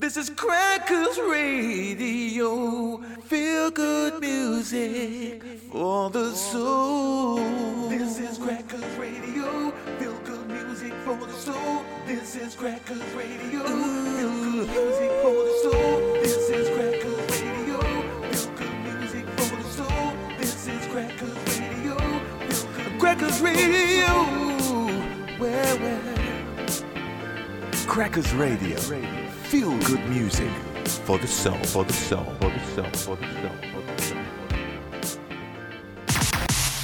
This is Crackers Radio. Feel good music for the soul. This is Crackers Radio. Feel good music for the soul. This is Crackers Radio. Feel good music for the soul. This is Crackers Radio. Feel good music for the soul. This is Crackers Radio. Crackers Radio. Where, where? Crackers Radio. Feel good music for the soul, for the soul, for the soul, for the soul, for the soul.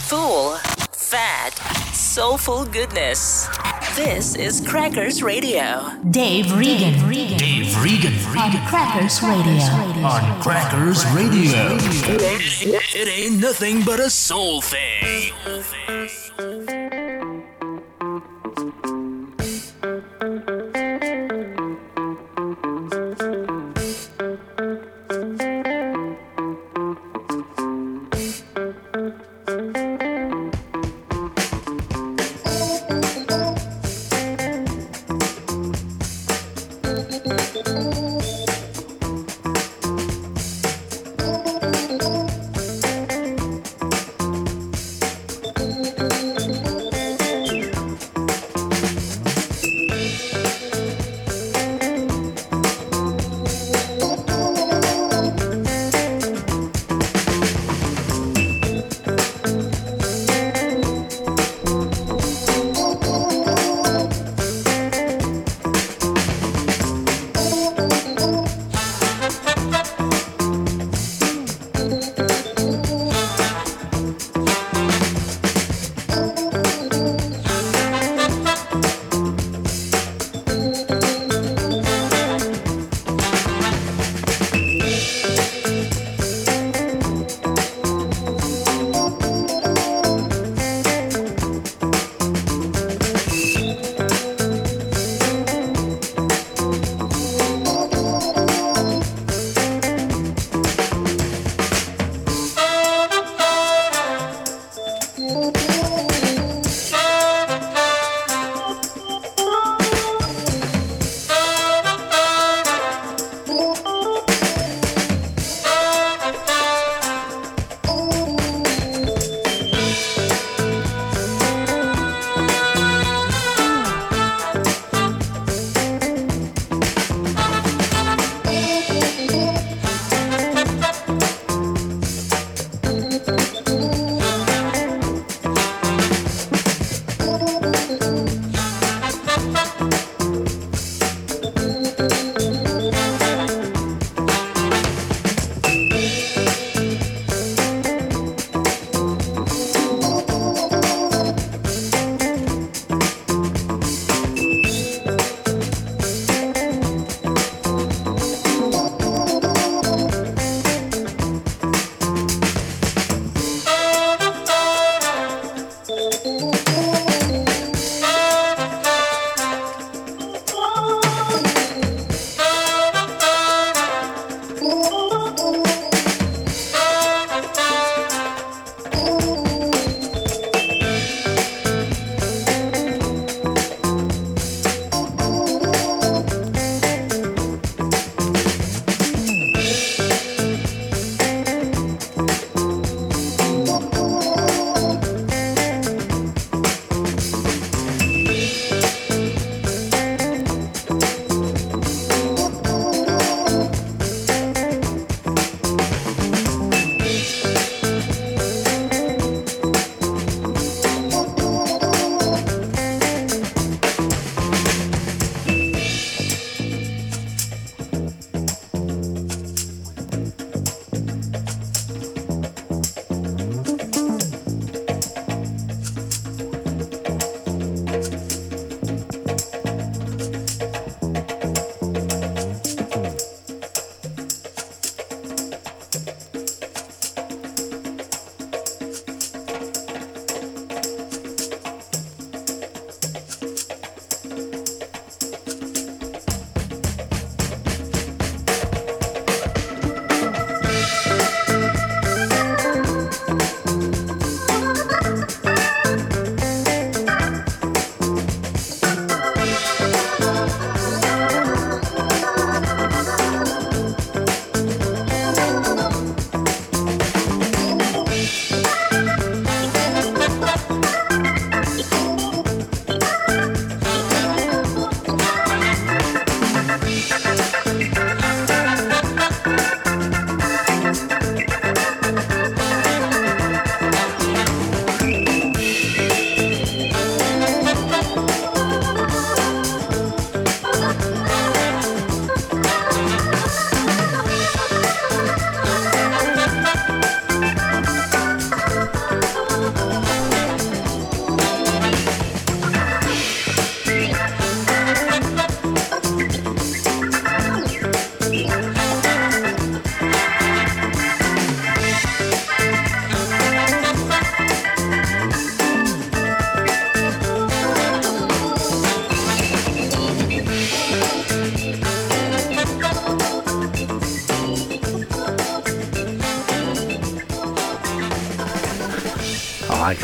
Full, fat, soulful goodness. This is Crackers Radio. Dave Regan. Dave Regan, On Crackers Radio. on Crackers Radio. It ain't, it ain't nothing but a soul thing.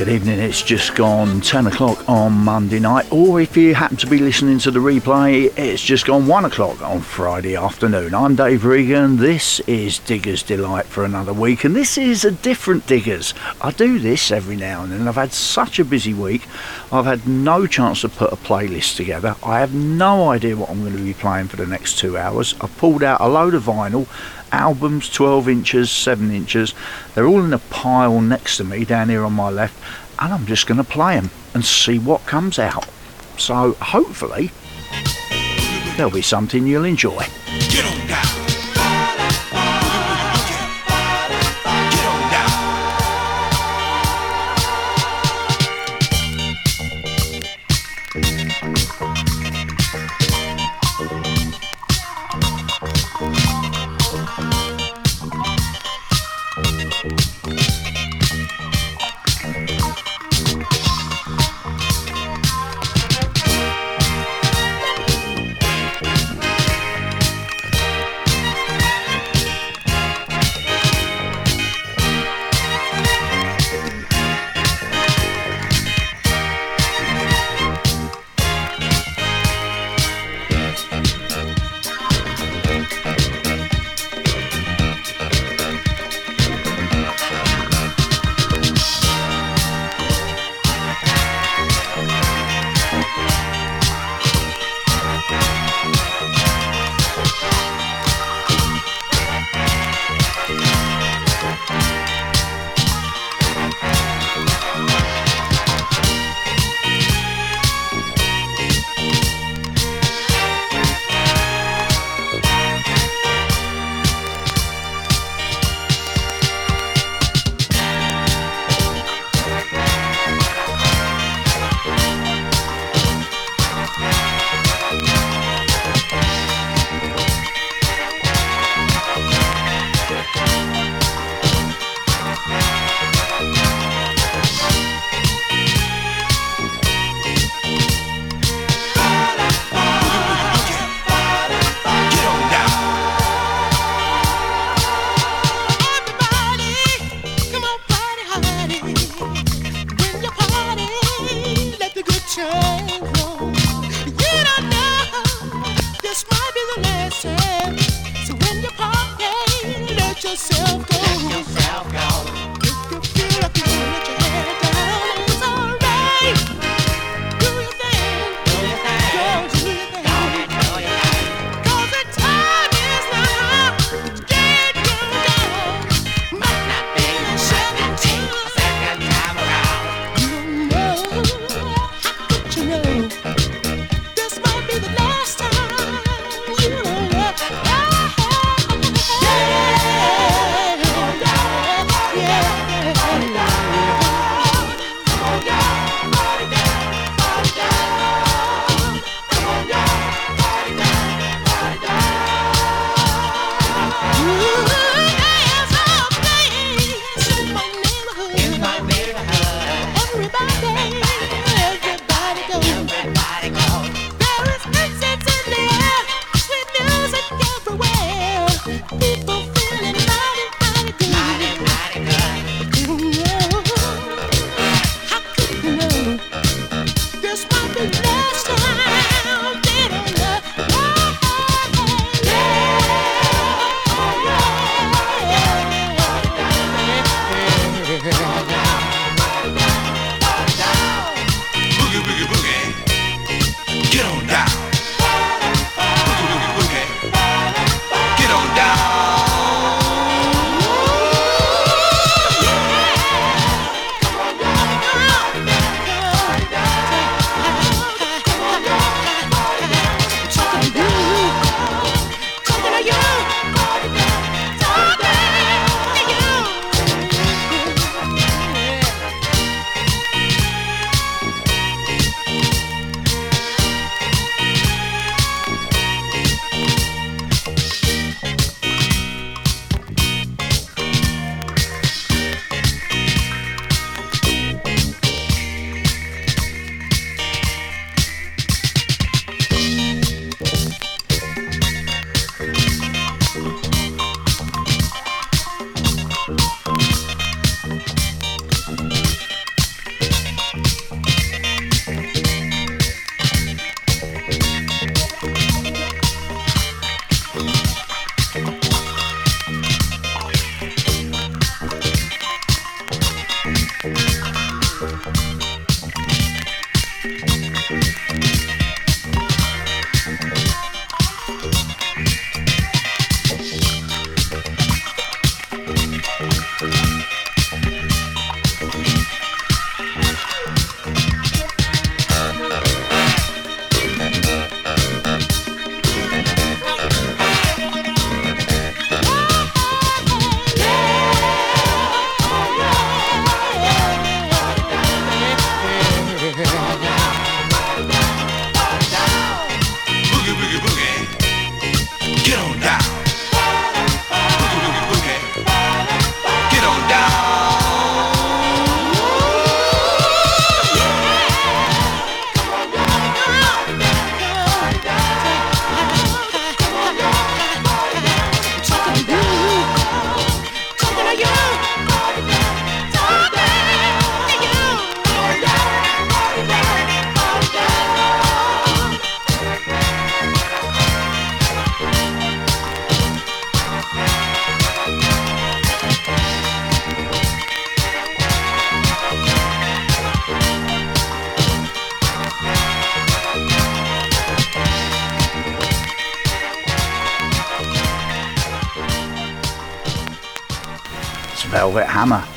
Good evening. It's just gone 10 o'clock on Monday night, or if you happen to be listening to the replay, it's just gone 1 o'clock on Friday afternoon. I'm Dave Regan. This is Diggers Delight for another week, and this is a different Diggers. I do this every now and then. I've had such a busy week, I've had no chance to put a playlist together. I have no idea what I'm going to be playing for the next two hours. I've pulled out a load of vinyl albums 12 inches 7 inches they're all in a pile next to me down here on my left and i'm just going to play them and see what comes out. So hopefully there'll be something you'll enjoy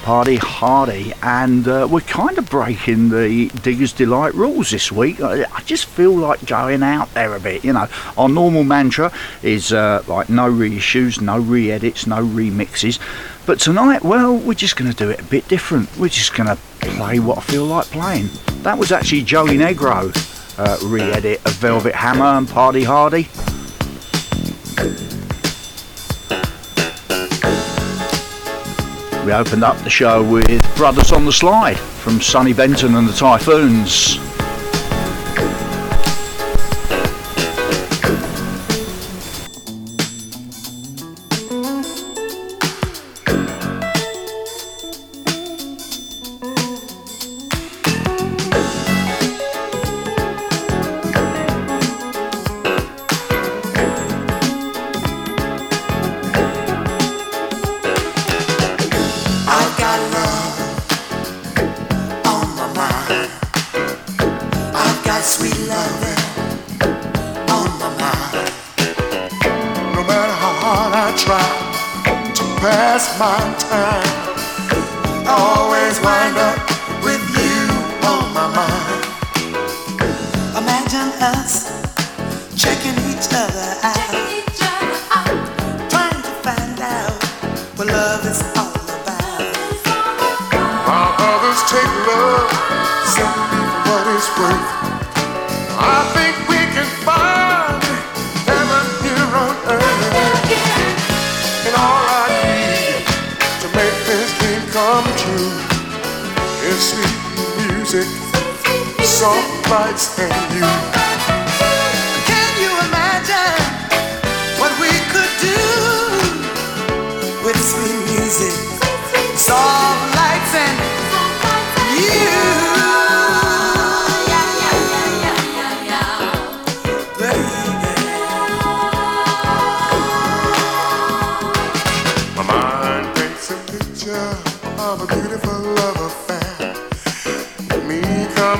Party Hardy, and uh, we're kind of breaking the Diggers Delight rules this week. I, I just feel like going out there a bit, you know. Our normal mantra is uh, like no reissues, no re edits, no remixes. But tonight, well, we're just going to do it a bit different. We're just going to play what I feel like playing. That was actually Joey Negro uh, re edit of Velvet Hammer and Party Hardy. We opened up the show with Brothers on the Slide from Sonny Benton and the Typhoons.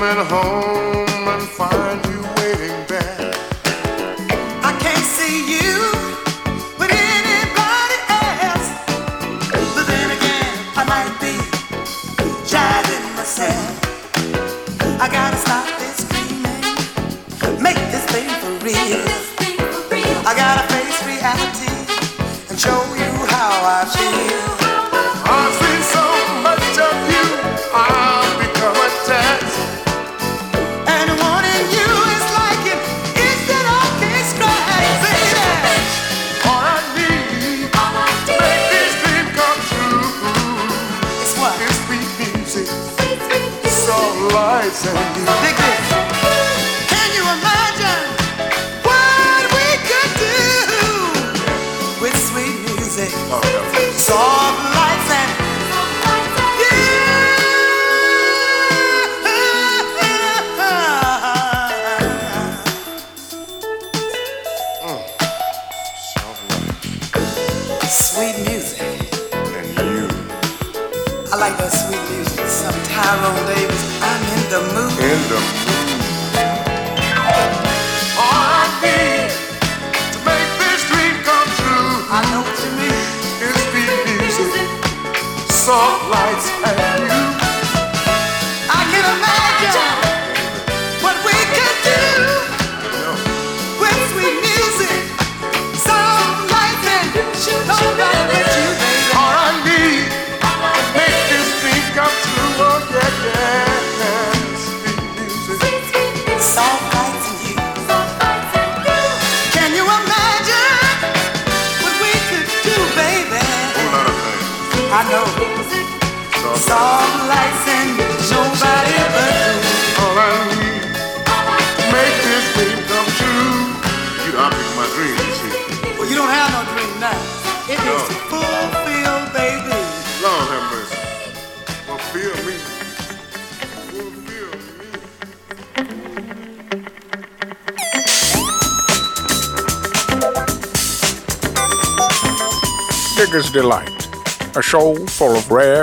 Digger's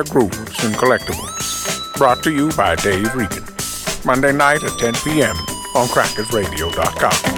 grooves and collectibles. Brought to you by Dave Regan. Monday night at 10 p.m. on crackersradio.com.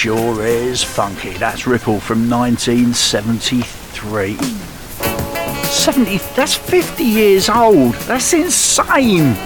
sure is funky. That's Ripple from 1973. 70, that's 50 years old. That's insane.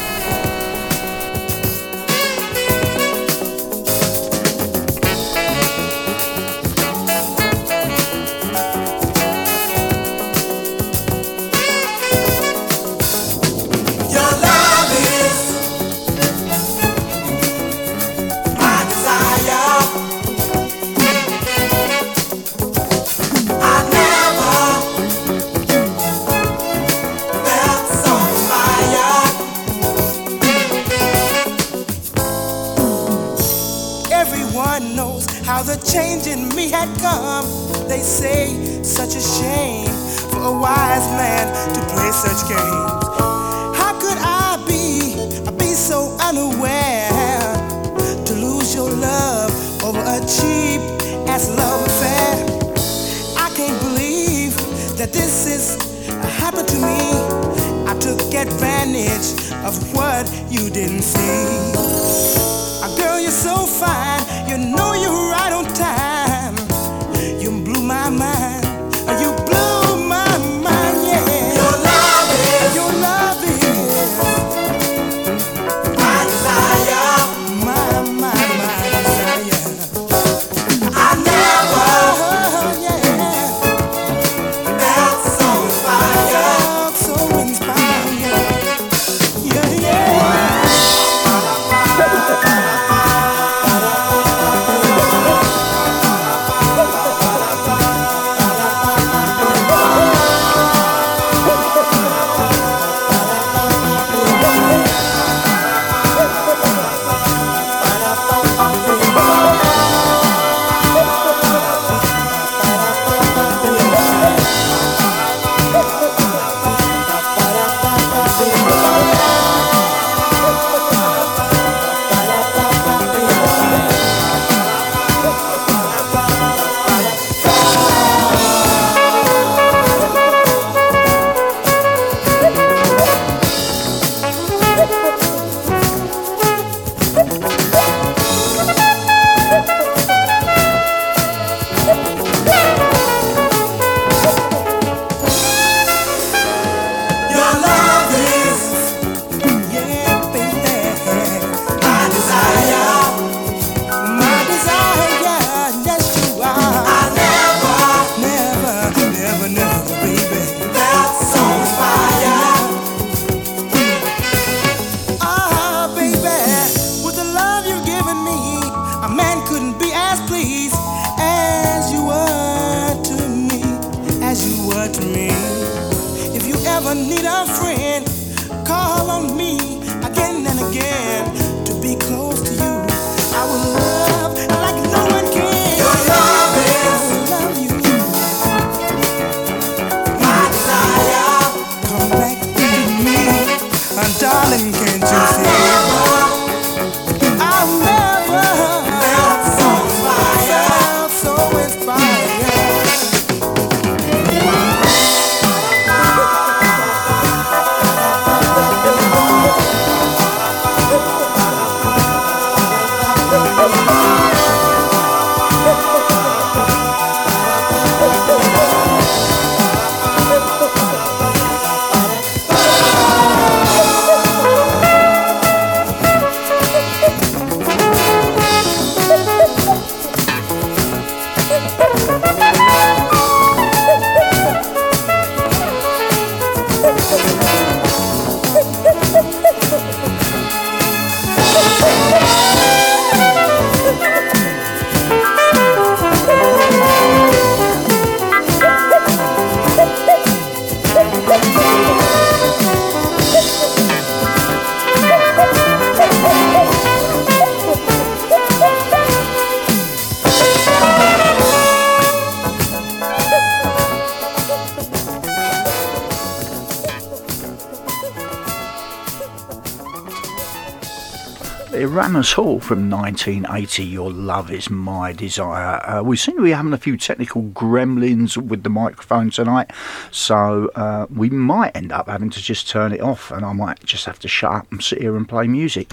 Thomas Hall from 1980, Your Love Is My Desire. Uh, we seem to be having a few technical gremlins with the microphone tonight, so uh, we might end up having to just turn it off and I might just have to shut up and sit here and play music.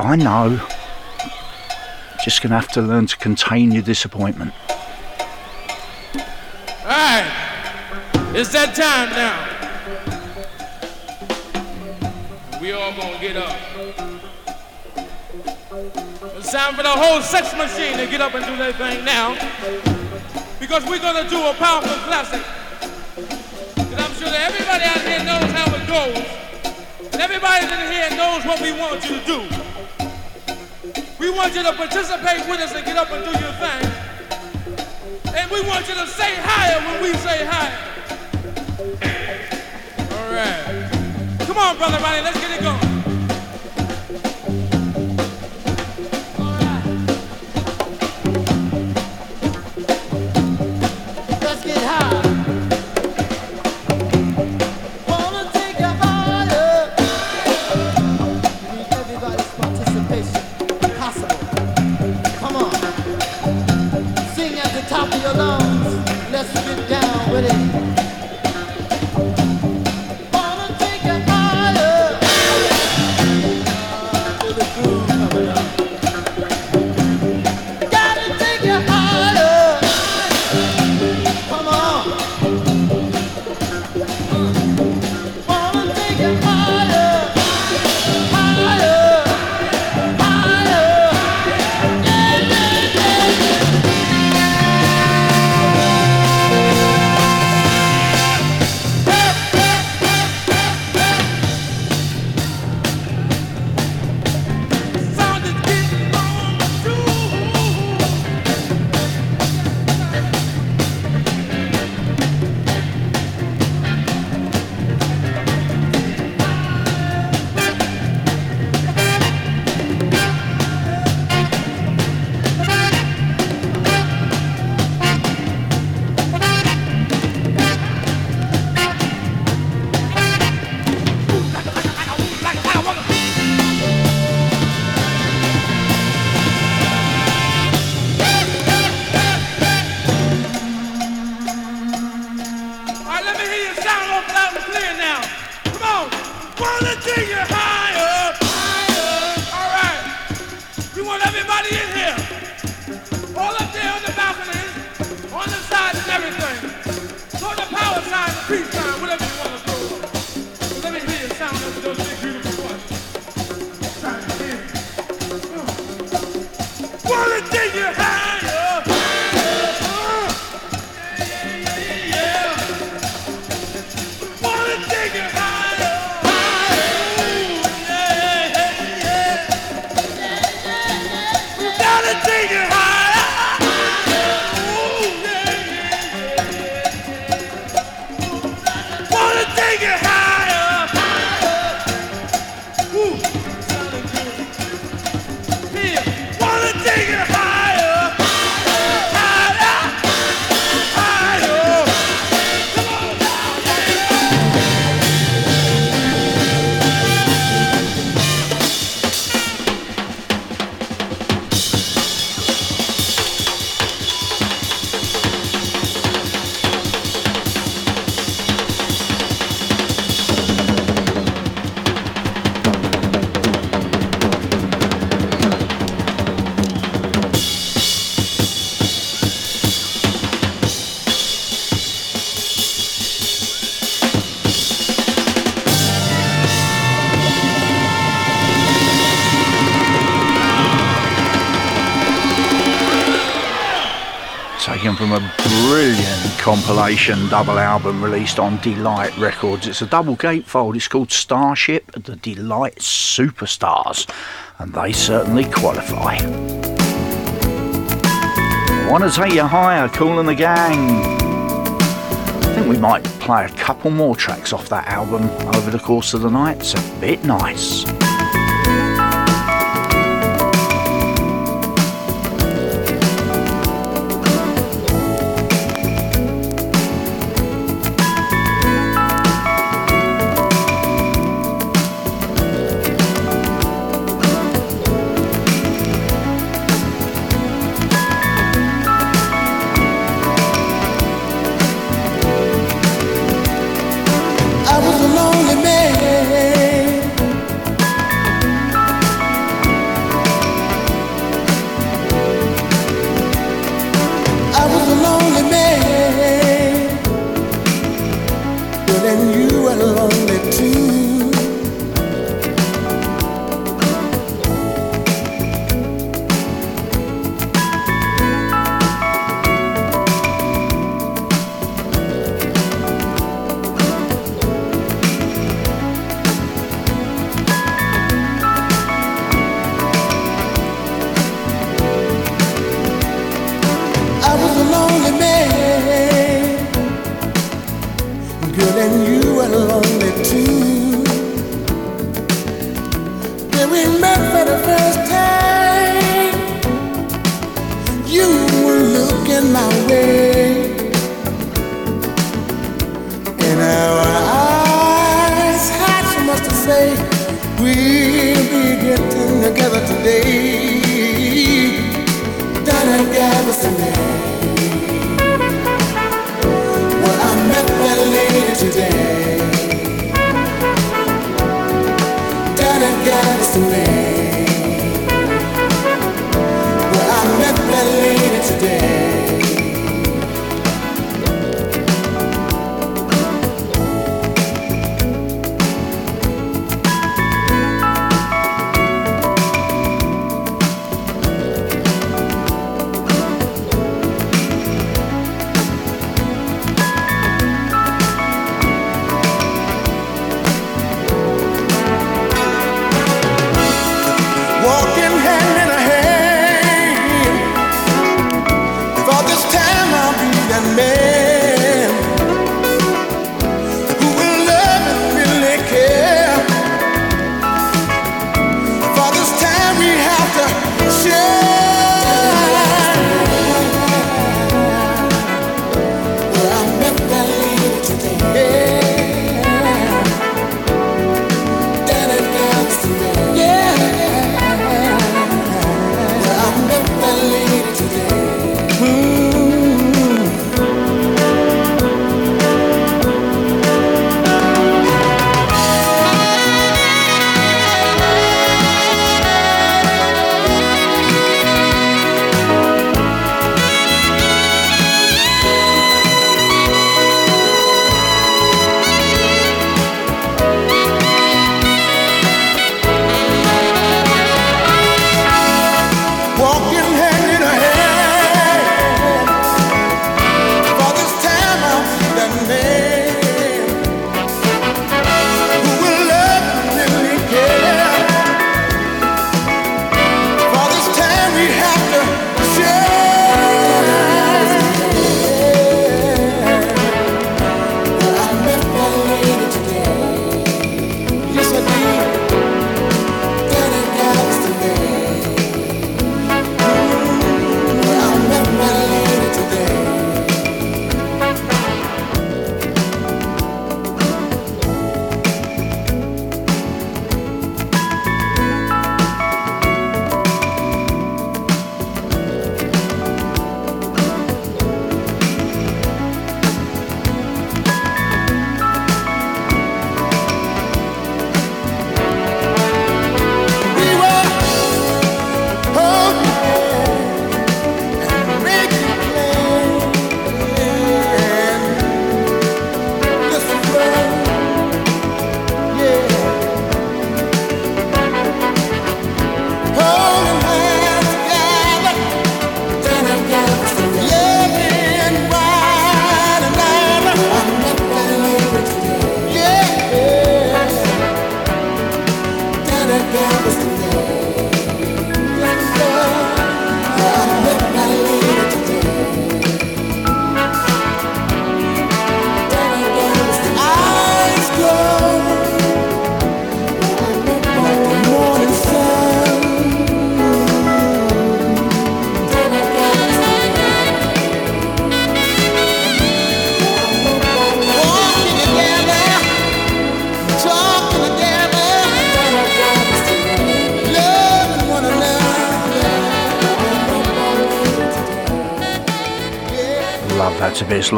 I know. Just to have to learn to contain your disappointment. Alright, it's that time now. We all gonna get up. It's time for the whole sex machine to get up and do their thing now. Because we're gonna do a powerful classic. And I'm sure that everybody out here knows how it goes. And everybody in here knows what we want you to do. We want you to participate with us and get up and do your thing. And we want you to say higher when we say higher. All right. Come on, brother Ronnie, let's get it going. Take taken from a brilliant compilation double album released on De-Lite Records. It's a double gatefold. It's called Starship, the De-Lite Superstars, and they certainly qualify. Want to take you higher, Kool and the Gang. I think we might play a couple more tracks off that album over the course of the night. It's a bit nice.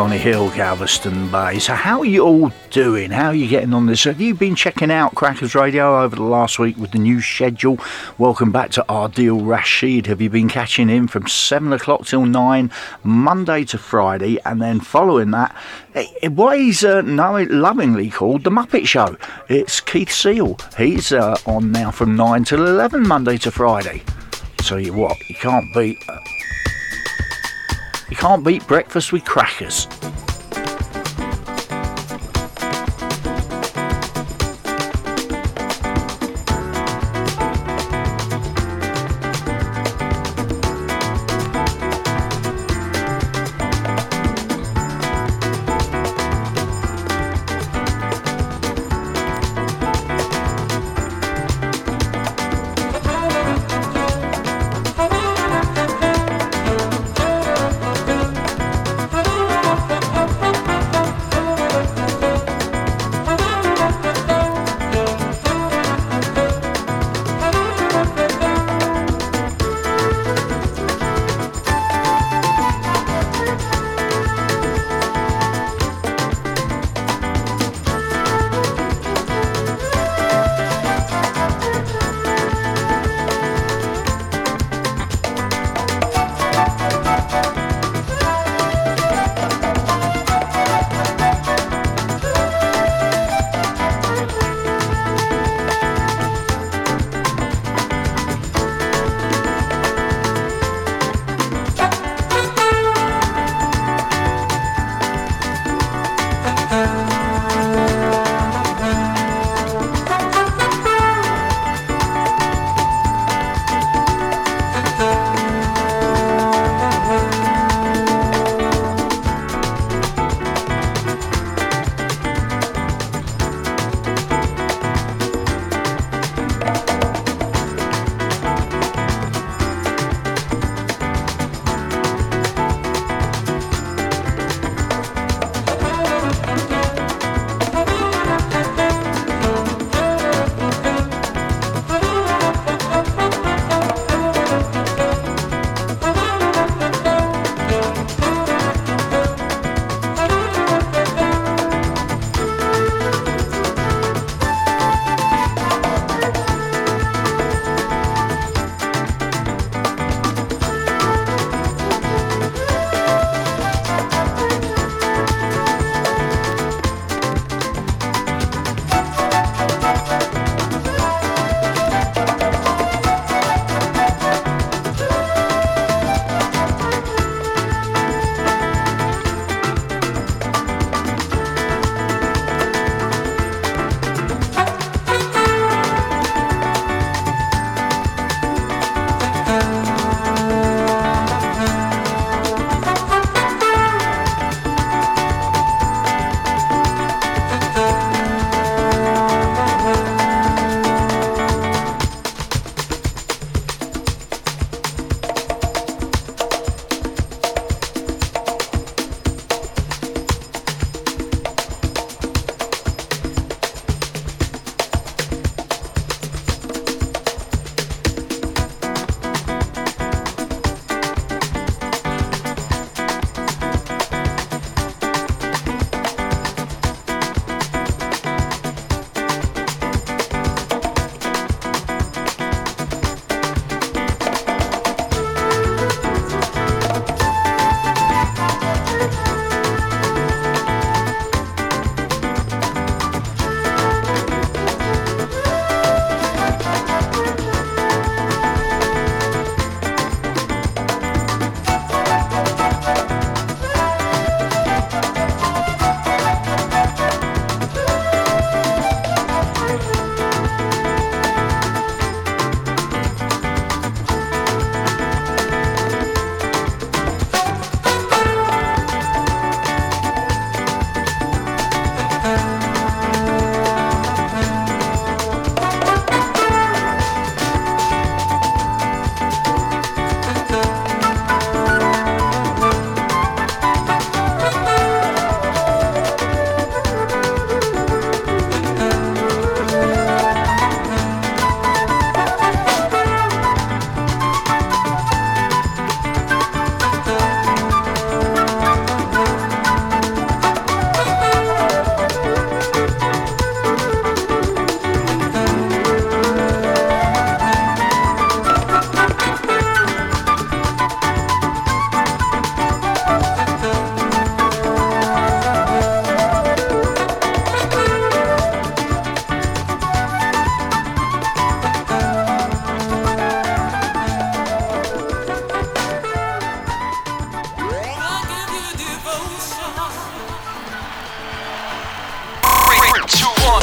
Lonnie Hill, Galveston Bay. So, how are you all doing? How are you getting on this? Have you been checking out Crackers Radio over the last week with the new schedule? Welcome back to Ardil Rashid. Have you been catching in from 7 o'clock till 9, Monday to Friday, and then following that, what he's uh, lovingly called The Muppet Show? It's Keith Seal. He's uh, on now from 9 till 11, Monday to Friday. Tell you what, you can't beat. Can't beat breakfast with crackers.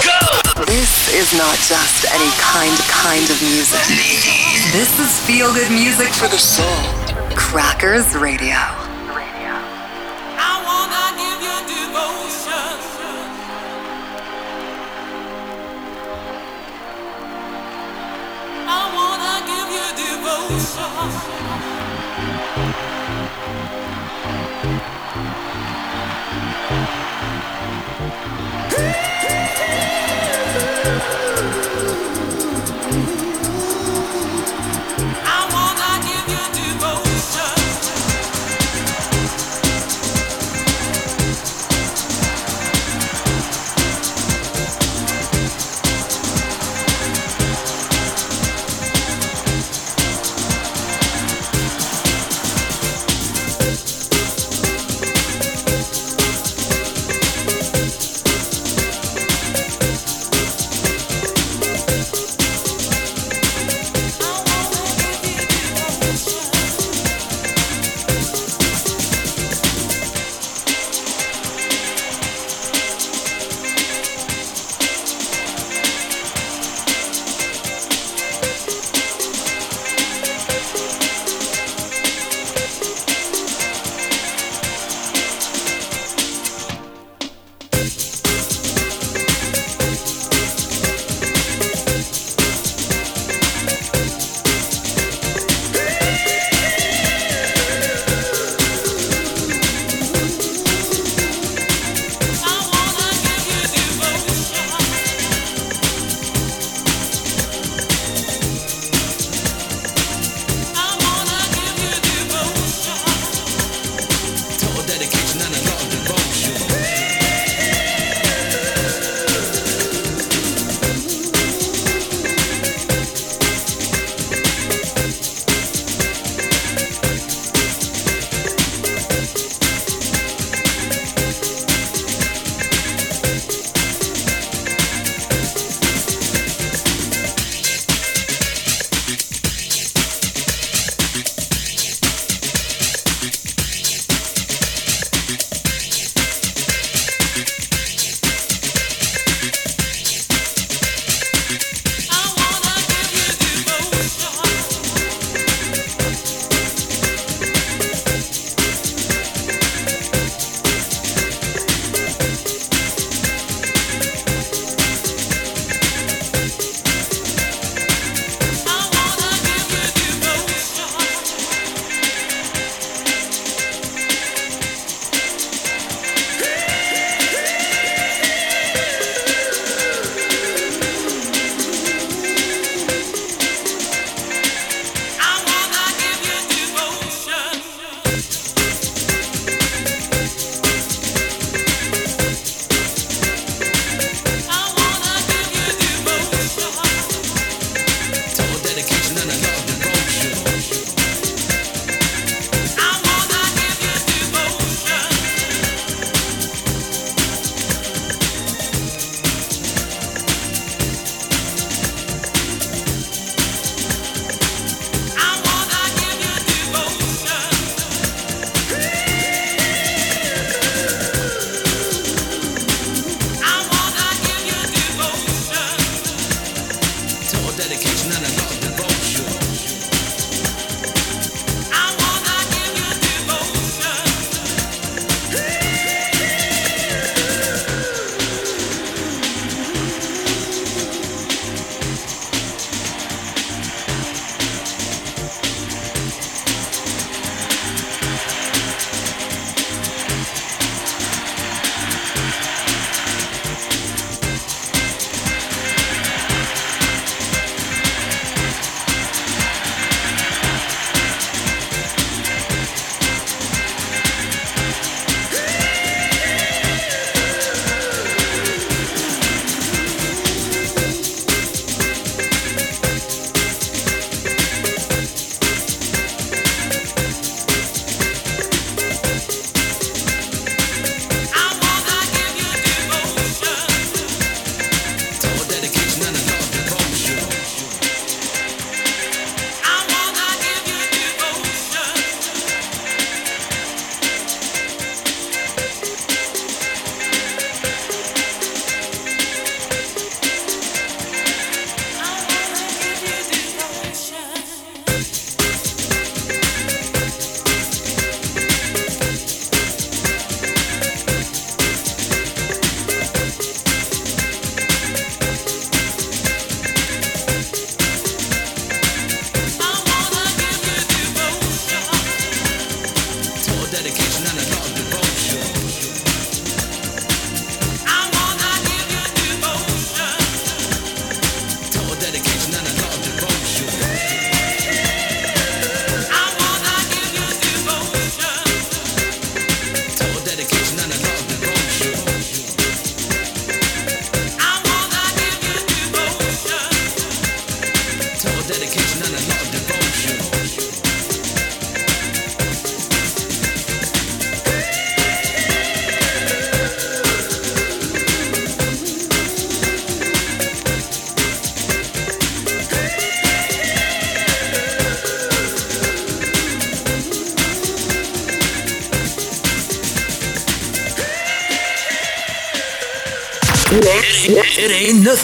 go! This is not just any kind, kind of music. This is feel good music for the soul. Crackers Radio.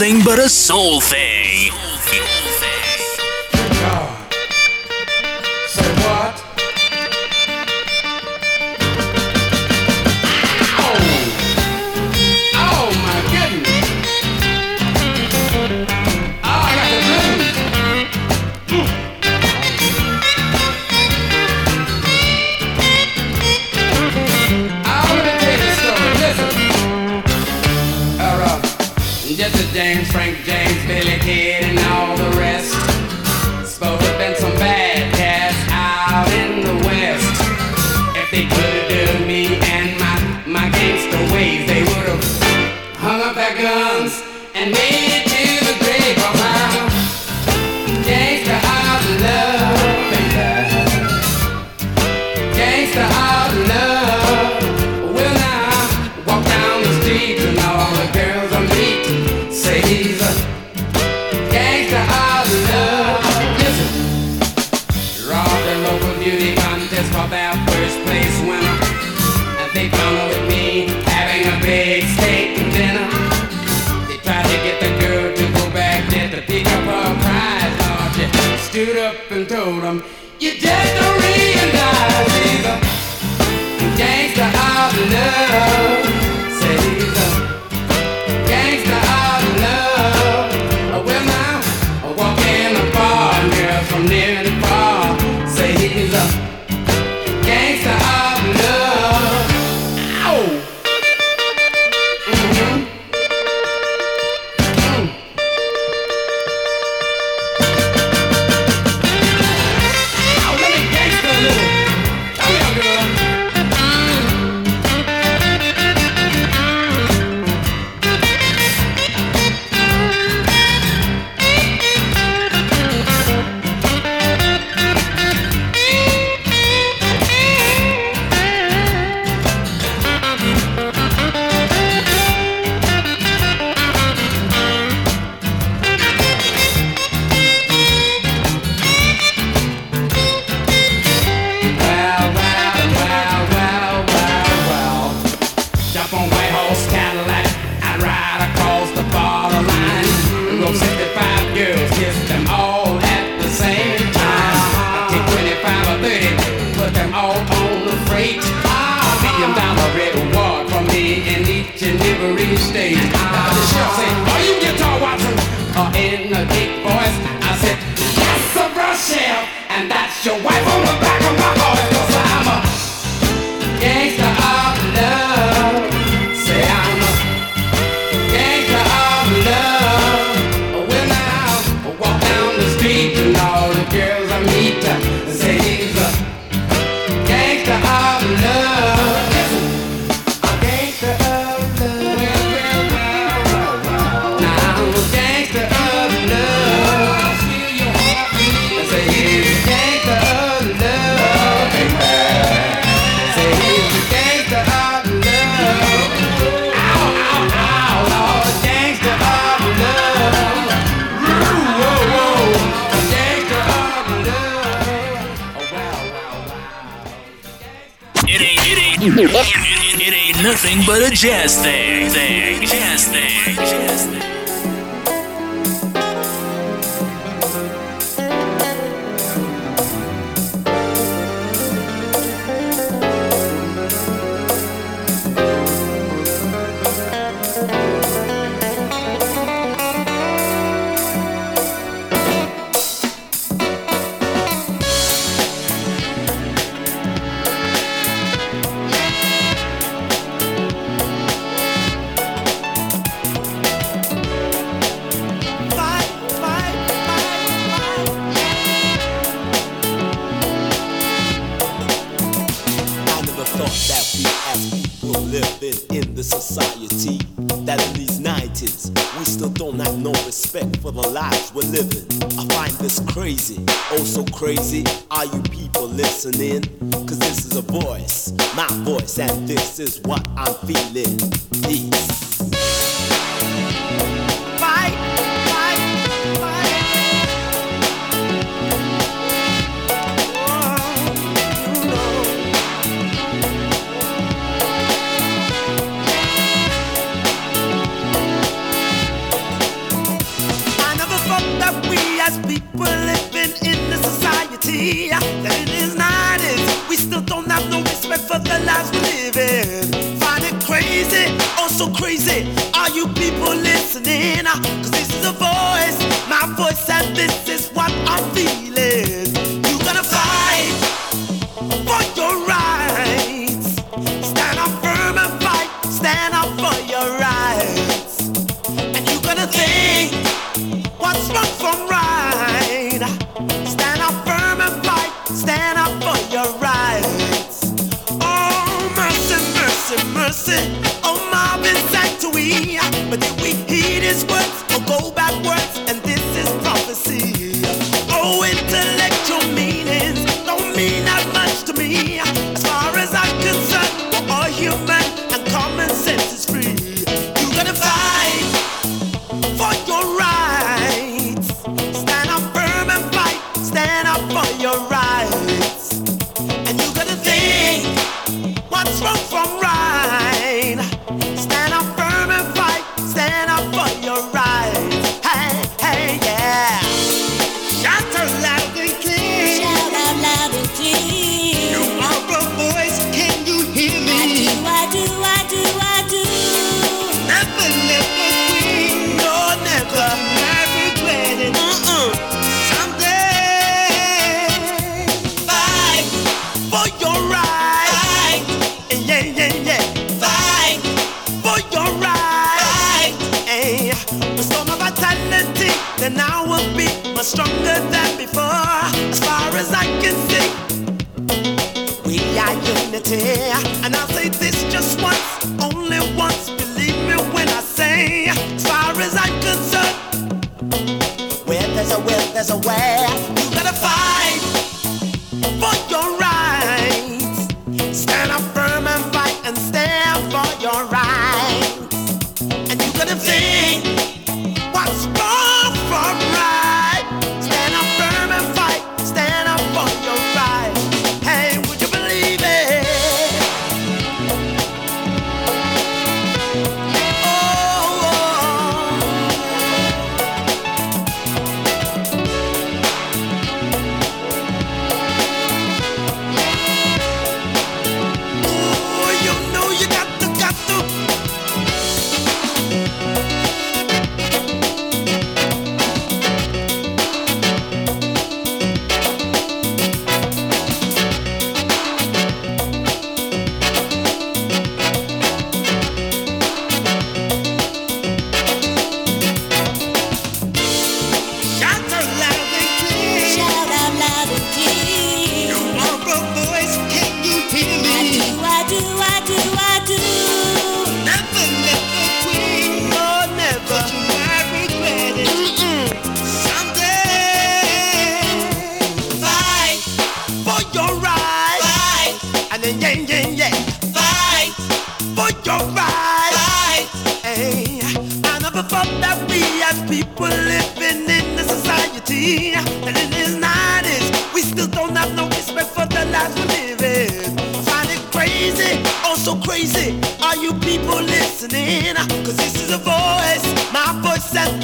nothing but a soul thing. get steak and dinner. They tried to get the girl to go back there to pick up her prize. Lord, she stood up and told them, You just don't realize he's the gangster of love. so crazy. Are you people listening? Cause this is a voice, my voice, and this is what I feel.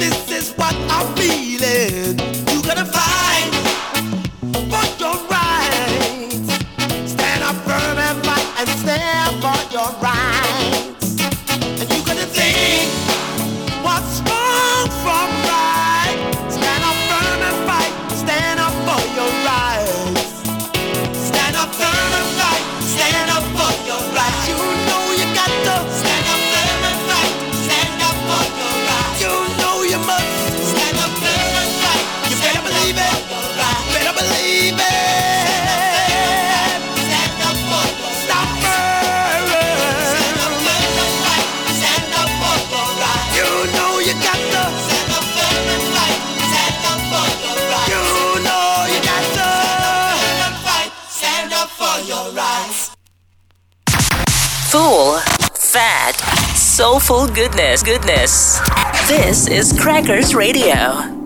this is what I feel. Soulful goodness. Goodness. This is Crackers Radio.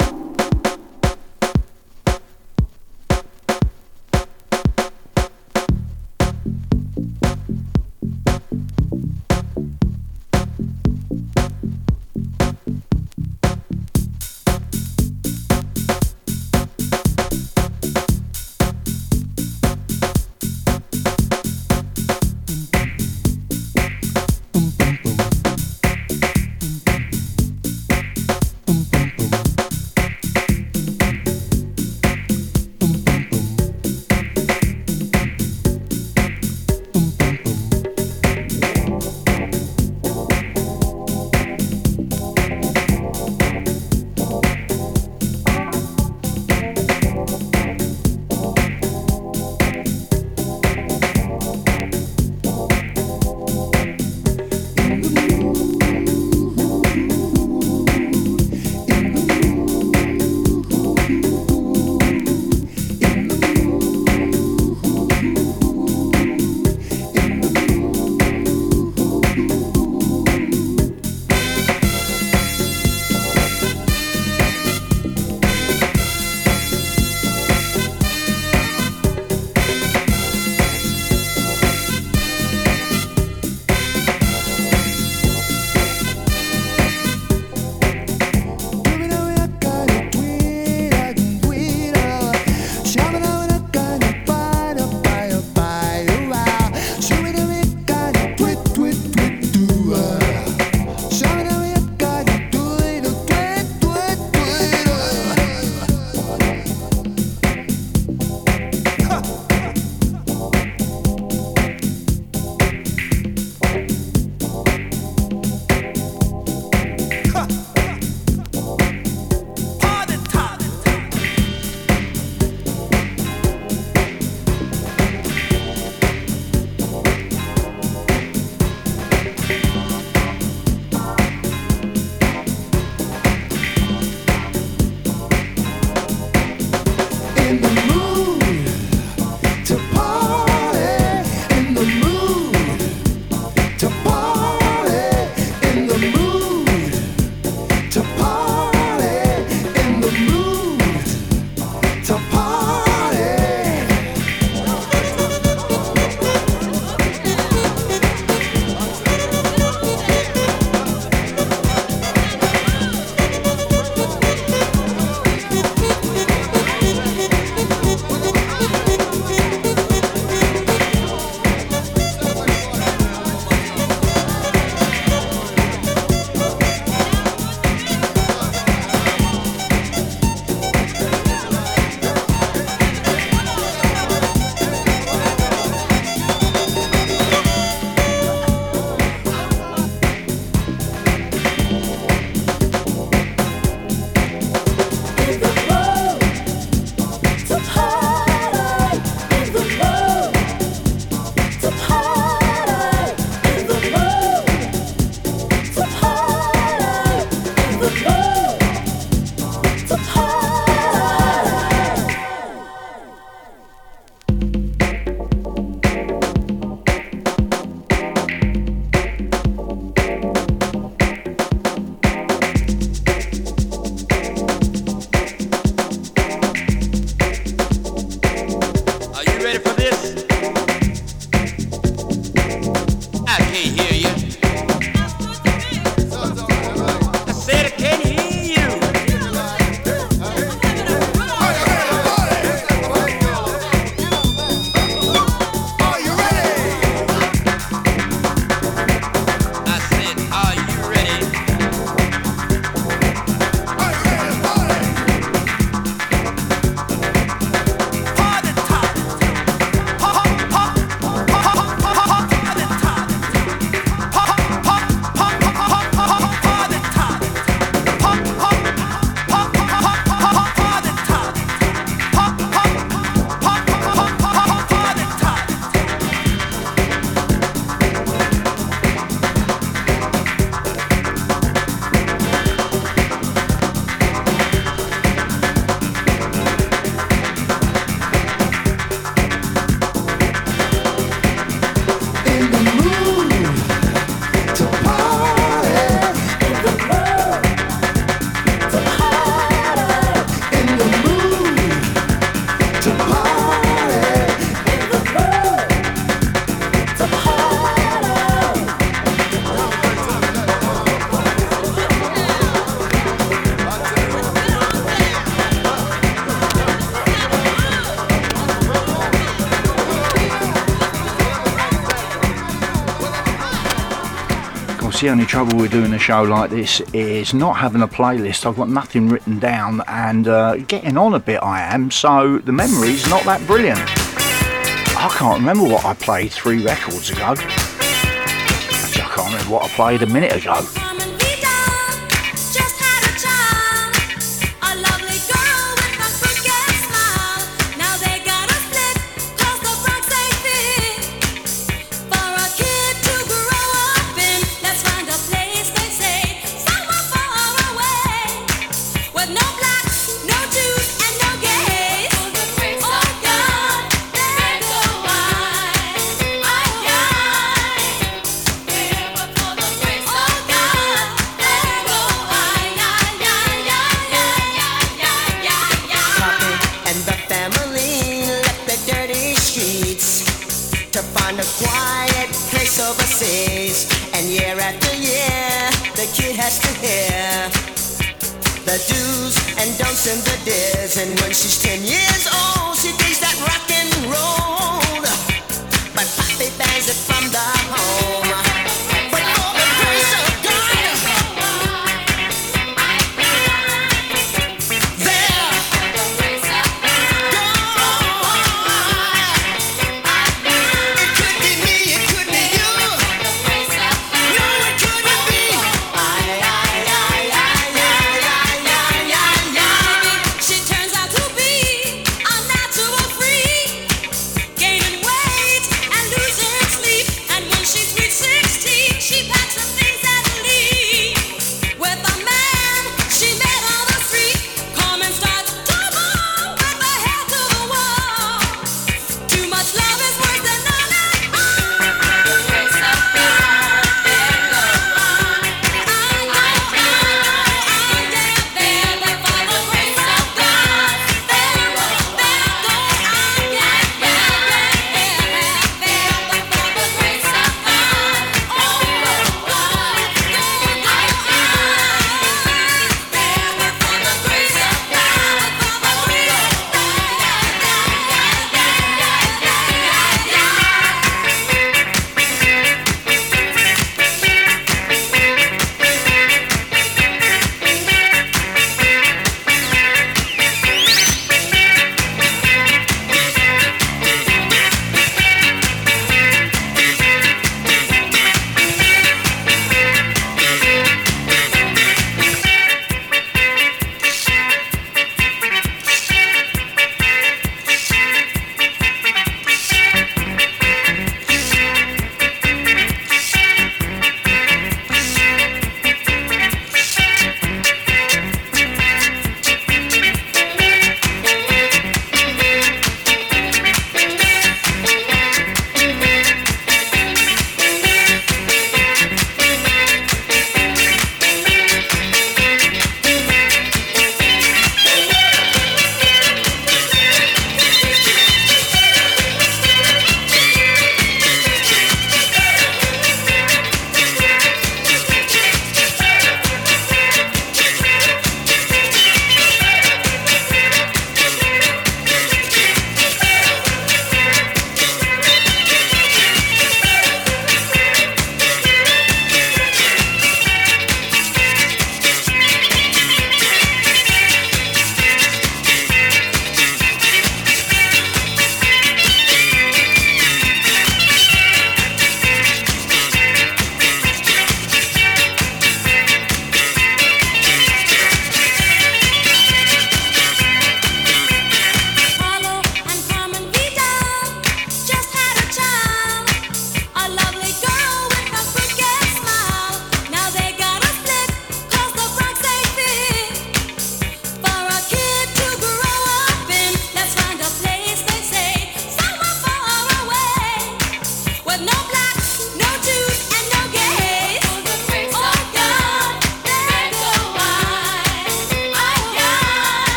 The only trouble with doing a show like this is not having a playlist. I've got nothing written down and uh, getting on a bit I am, so the memory's not that brilliant. I can't remember what I played three records ago. I can't remember what I played a minute ago. Gaining weight and losing sleep and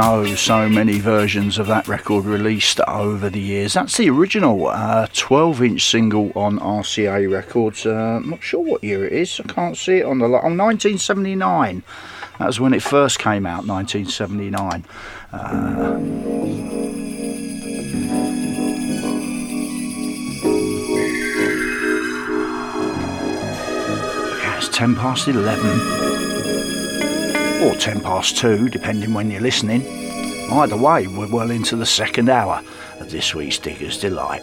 so, so many versions of that record released over the years. That's the original uh, 12 inch single on RCA Records. Uh, not sure what year it is, I can't see it on the. Li- oh, 1979. That was when it first came out, 1979. Uh, it's 10 past 11 or 10 past 2, depending when you're listening. Either way, we're well into the second hour of this week's Digger's Delight.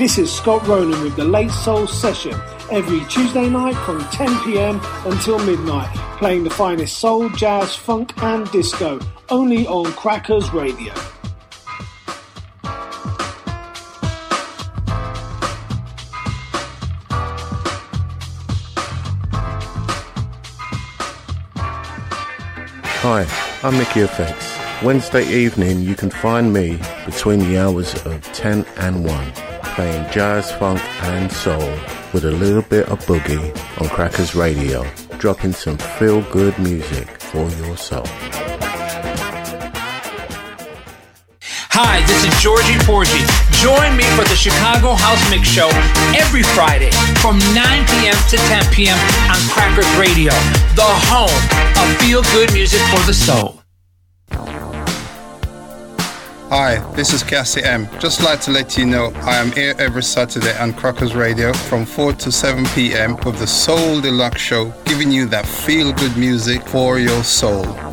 This is Scott Rowland with the Late Soul Session every Tuesday night from 10 pm until midnight, playing the finest soul, jazz, funk, and disco, only on Crackers Radio. Hi, I'm Mickey Effects. Wednesday evening, you can find me between the hours of 10 and 1, playing jazz, funk, and soul with a little bit of boogie on Crackers Radio, dropping some feel good music for your soul. Hi, this is Georgie Porgy. Join me for the Chicago House Mix Show every Friday from 9 p.m. to 10 p.m. on Crackers Radio, the home of feel good music for the soul. Hi, this is Cassie M. Just like to let you know I am here every Saturday on Crackers Radio from 4 to 7 p.m. with the Soul Deluxe Show, giving you that feel good music for your soul.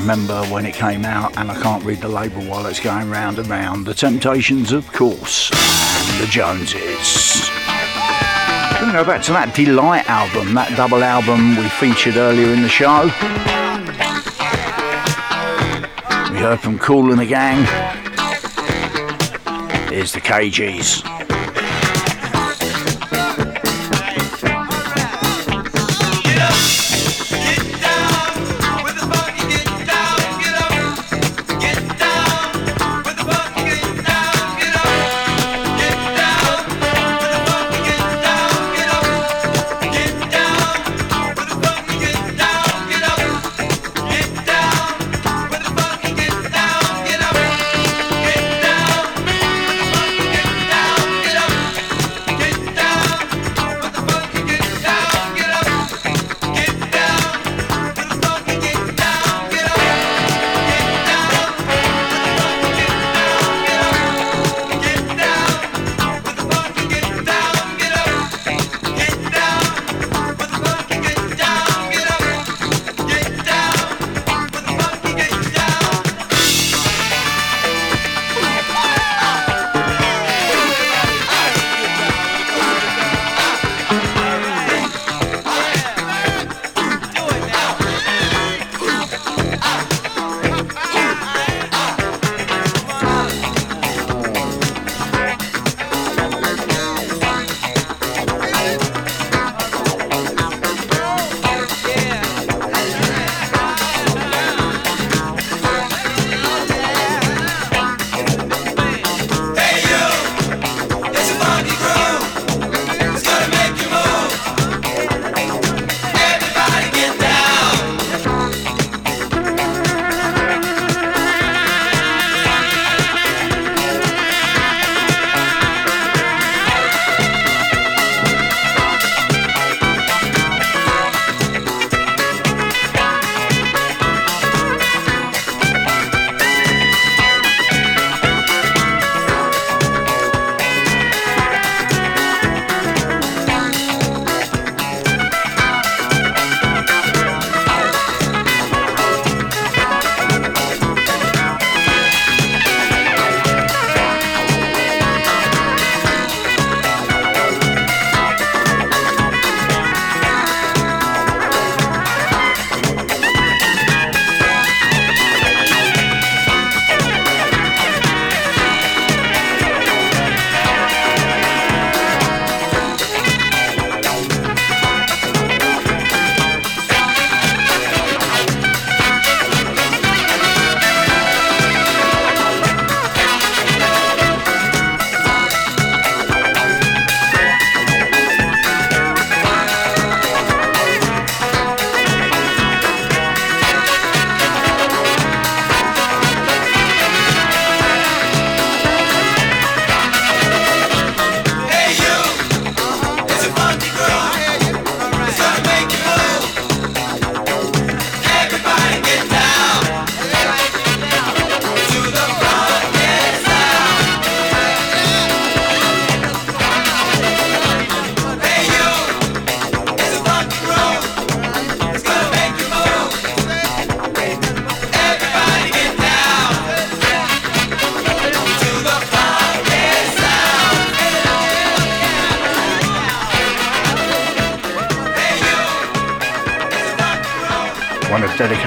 Remember when it came out, and I can't read the label while it's going round and round. The Temptations, of course, and the Joneses. We're going to go back to that De-Lite album, that double album we featured earlier in the show. We heard from Kool and the Gang. Here's the Kay-Gees.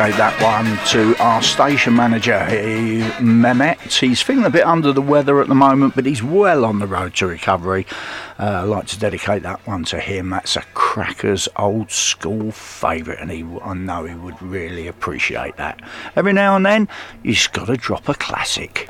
dedicate that one to our station manager, he, Mehmet. He's feeling a bit under the weather at the moment, but he's well on the road to recovery. Uh, I'd like to dedicate that one to him. That's a cracker's old school favourite, and he, I know he would really appreciate that. Every now and then, you've got to drop a classic.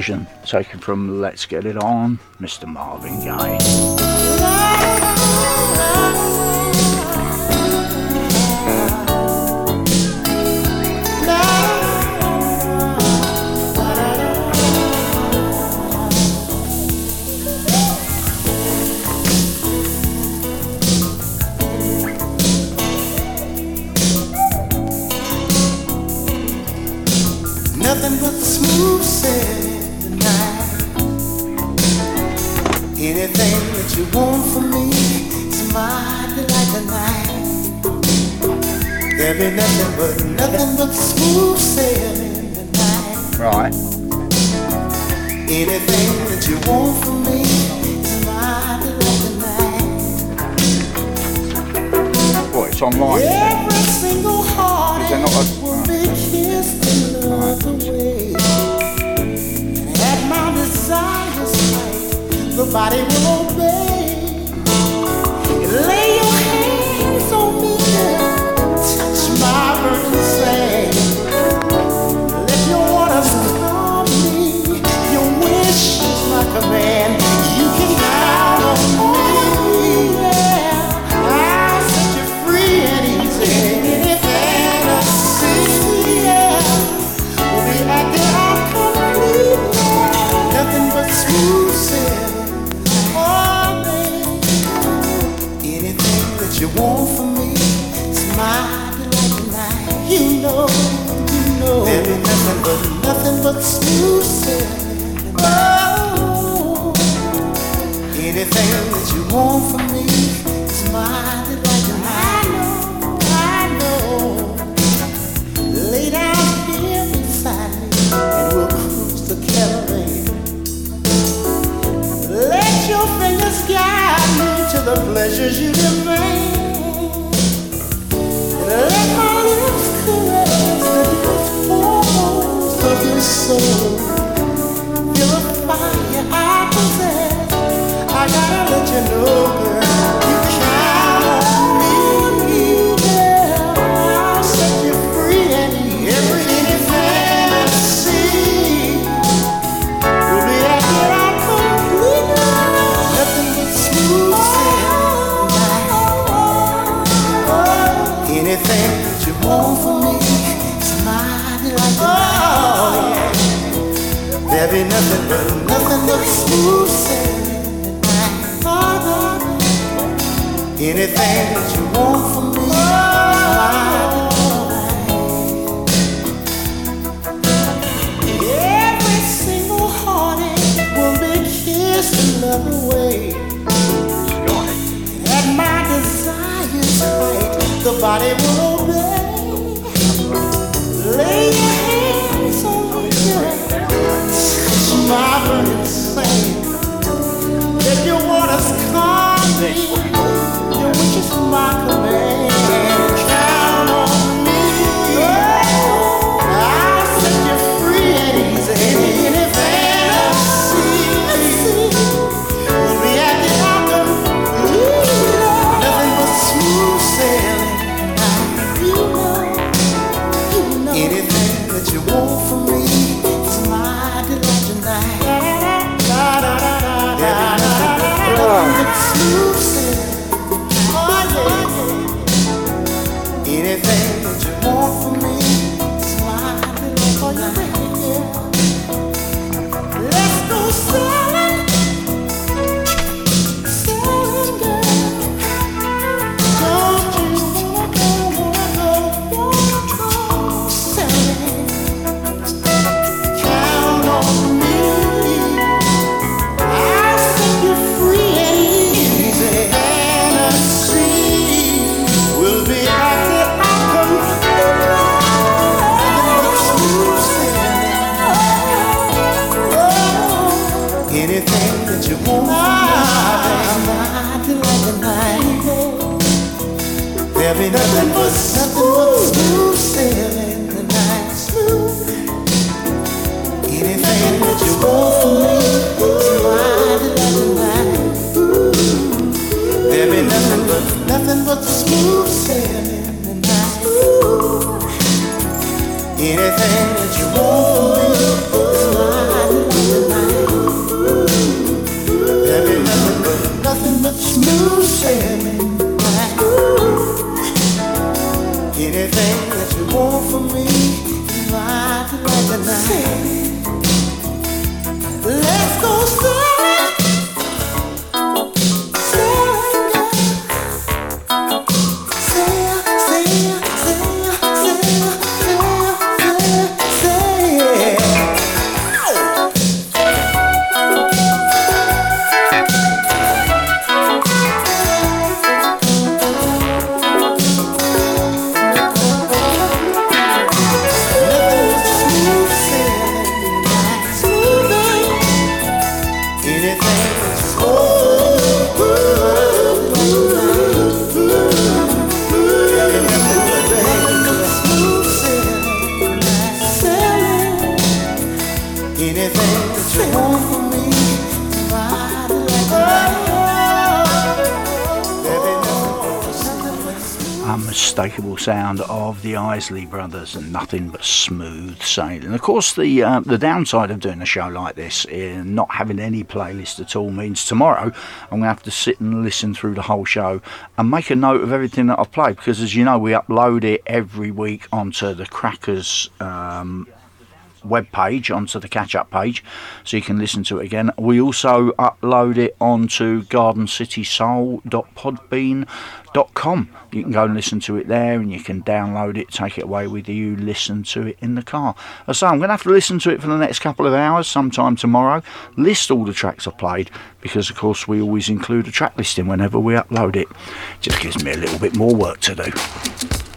Version taken from Let's Get It On, Mr. Marvin Gaye. Nothing but nothing but smooth sailing tonight. Right. Anything that you want from me is tonight. What, it's online? Every single heart Is there not a- will be kissed and loved away. And at my desire's sight, the body will obey. Lay smooth. Oh, anything that you want from me is delight. I know, I know. Lay down here me and we'll cruise the. Let your fingers guide me to the pleasures you demand. Let my Feel the fire I possess. I gotta let you know, nothing but smooth sailing tonight. Anything that you want from me my delight. Every single heartache will be kissed and loved away. At my the body will obey. Lay calm me. Your wish Nothing sound of the Isley Brothers and nothing but smooth sailing. Of course, the uh, the downside of doing a show like this, uh, not having any playlist at all, means tomorrow I'm going to have to sit and listen through the whole show and make a note of everything that I've played because, as you know, we upload it every week onto the Crackers. Um, web page onto the catch up page so you can listen to it again. We also upload it onto gardencitysoul.podbean.com. You can go and listen to it there and you can download it, take it away with you, listen to it in the car. So I'm going to have to listen to it for the next couple of hours sometime tomorrow, list all the tracks I played because, of course, we always include a track listing whenever we upload it. Just gives me a little bit more work to do.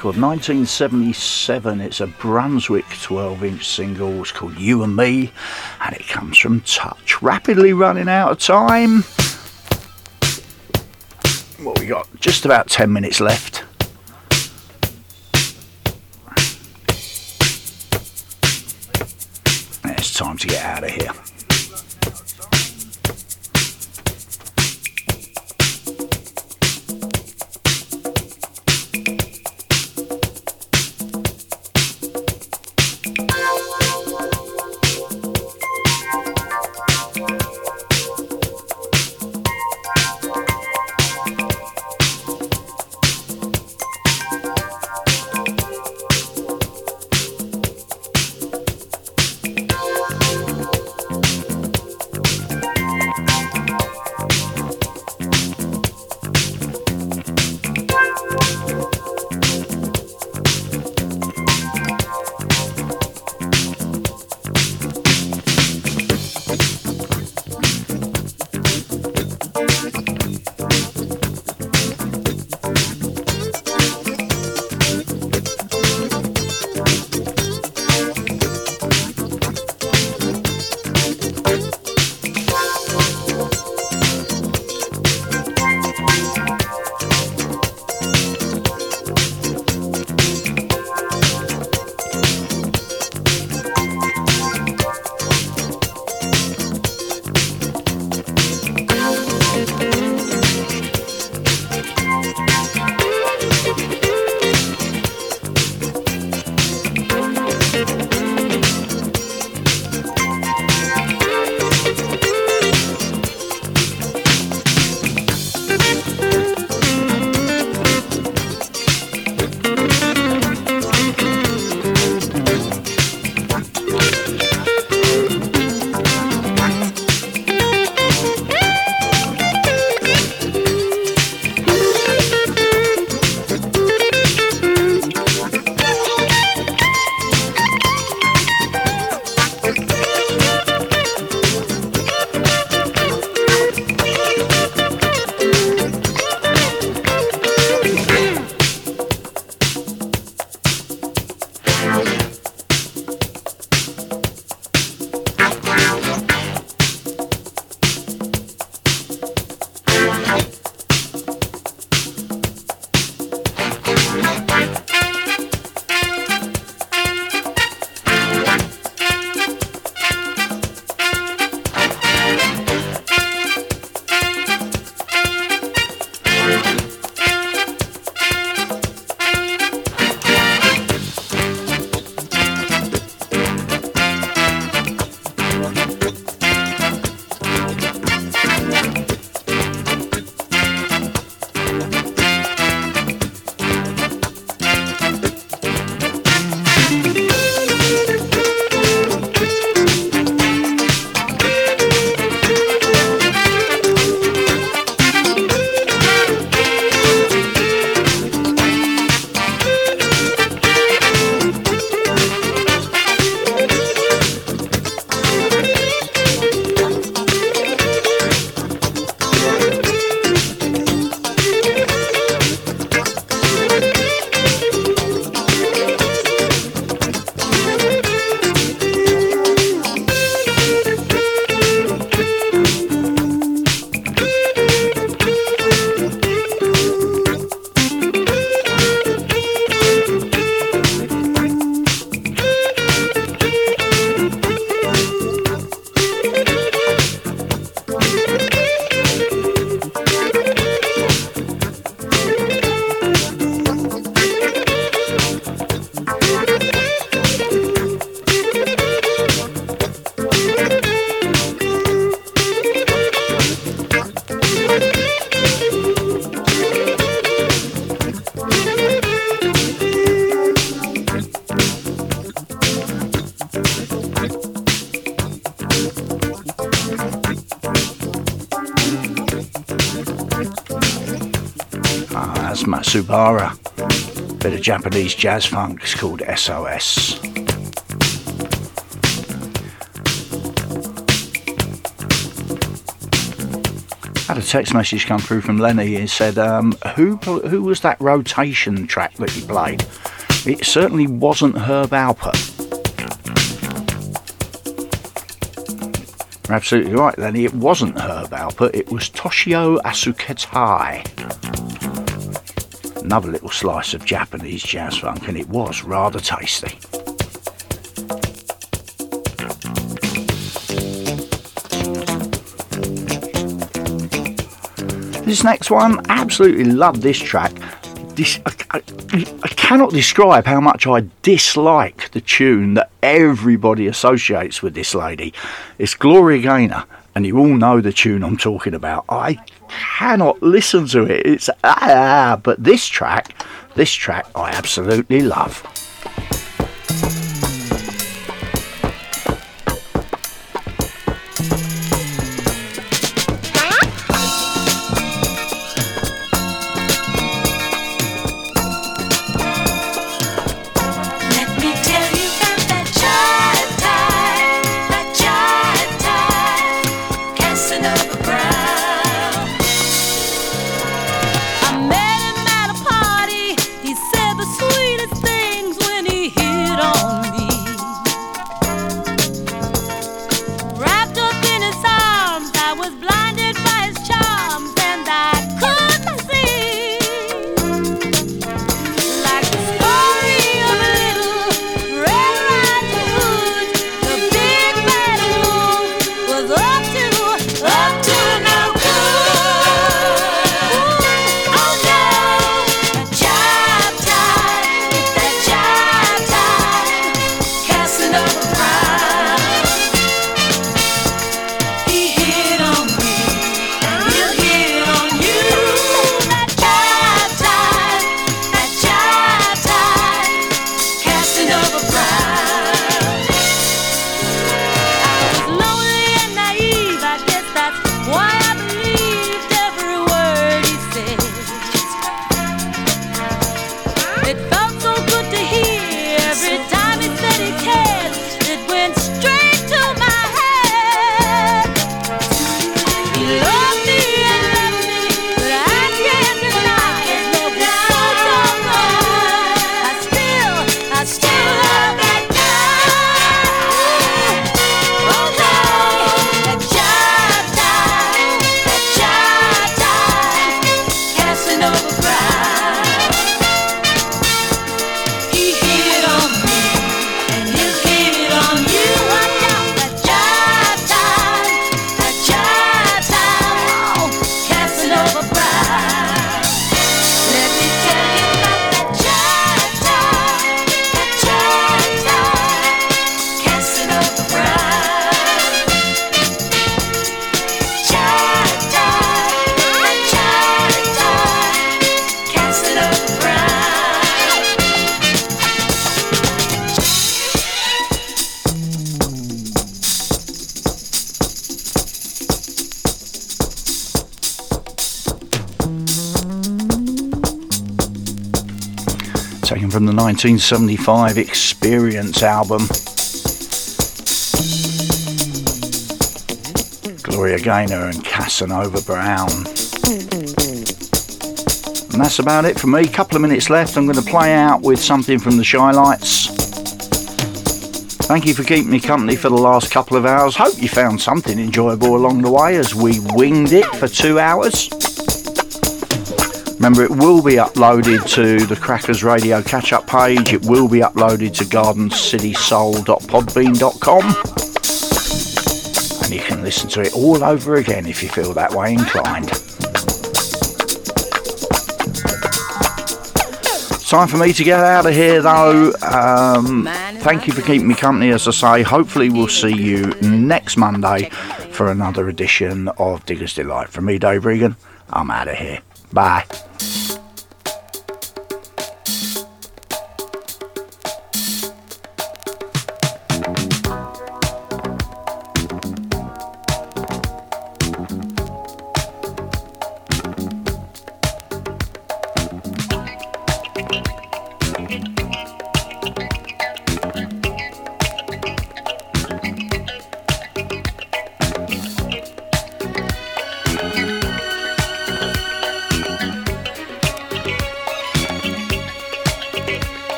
Record. 1977, it's a Brunswick 12 inch single. It's called You and Me, and it comes from Touch. Rapidly running out of time. What we got? Just about 10 minutes left. It's time to get out of here. Matsubara. Bit of Japanese jazz funk. It's called SOS. I had a a text message come through from Lenny. He said, um, "Who who was that rotation track that you played?" It certainly wasn't Herb Alpert. You're absolutely right, Lenny. It wasn't Herb Alpert. It was Toshio Asuketai. Another little slice of Japanese jazz funk, and it was rather tasty. This next one, absolutely love this track. This, I, I, I cannot describe how much I dislike the tune that everybody associates with this lady. It's Gloria Gaynor, and you all know the tune I'm talking about. I cannot listen to it. It's ah, but this track, this track, I absolutely love. 1975 Experience album. Gloria Gaynor and Casanova Brown. And that's about it for me. A couple of minutes left. I'm going to play out with something from the Chi-Lites. Thank you for keeping me company for the last couple of hours. Hope you found something enjoyable along the way as we winged it for two hours. Remember, it will be uploaded to the Crackers Radio catch up page. It will be uploaded to gardencitysoul.podbean.com. And you can listen to it all over again if you feel that way inclined. Time for me to get out of here though. Um, thank you for keeping me company, as I say. Hopefully, we'll see you next Monday for another edition of Digger's Delight. From me, Dave Regan, I'm out of here. Bye.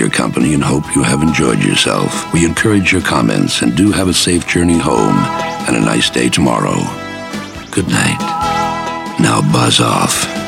Your company and hope you have enjoyed yourself. We encourage your comments and do have a safe journey home and a nice day tomorrow. Good night. Now buzz off.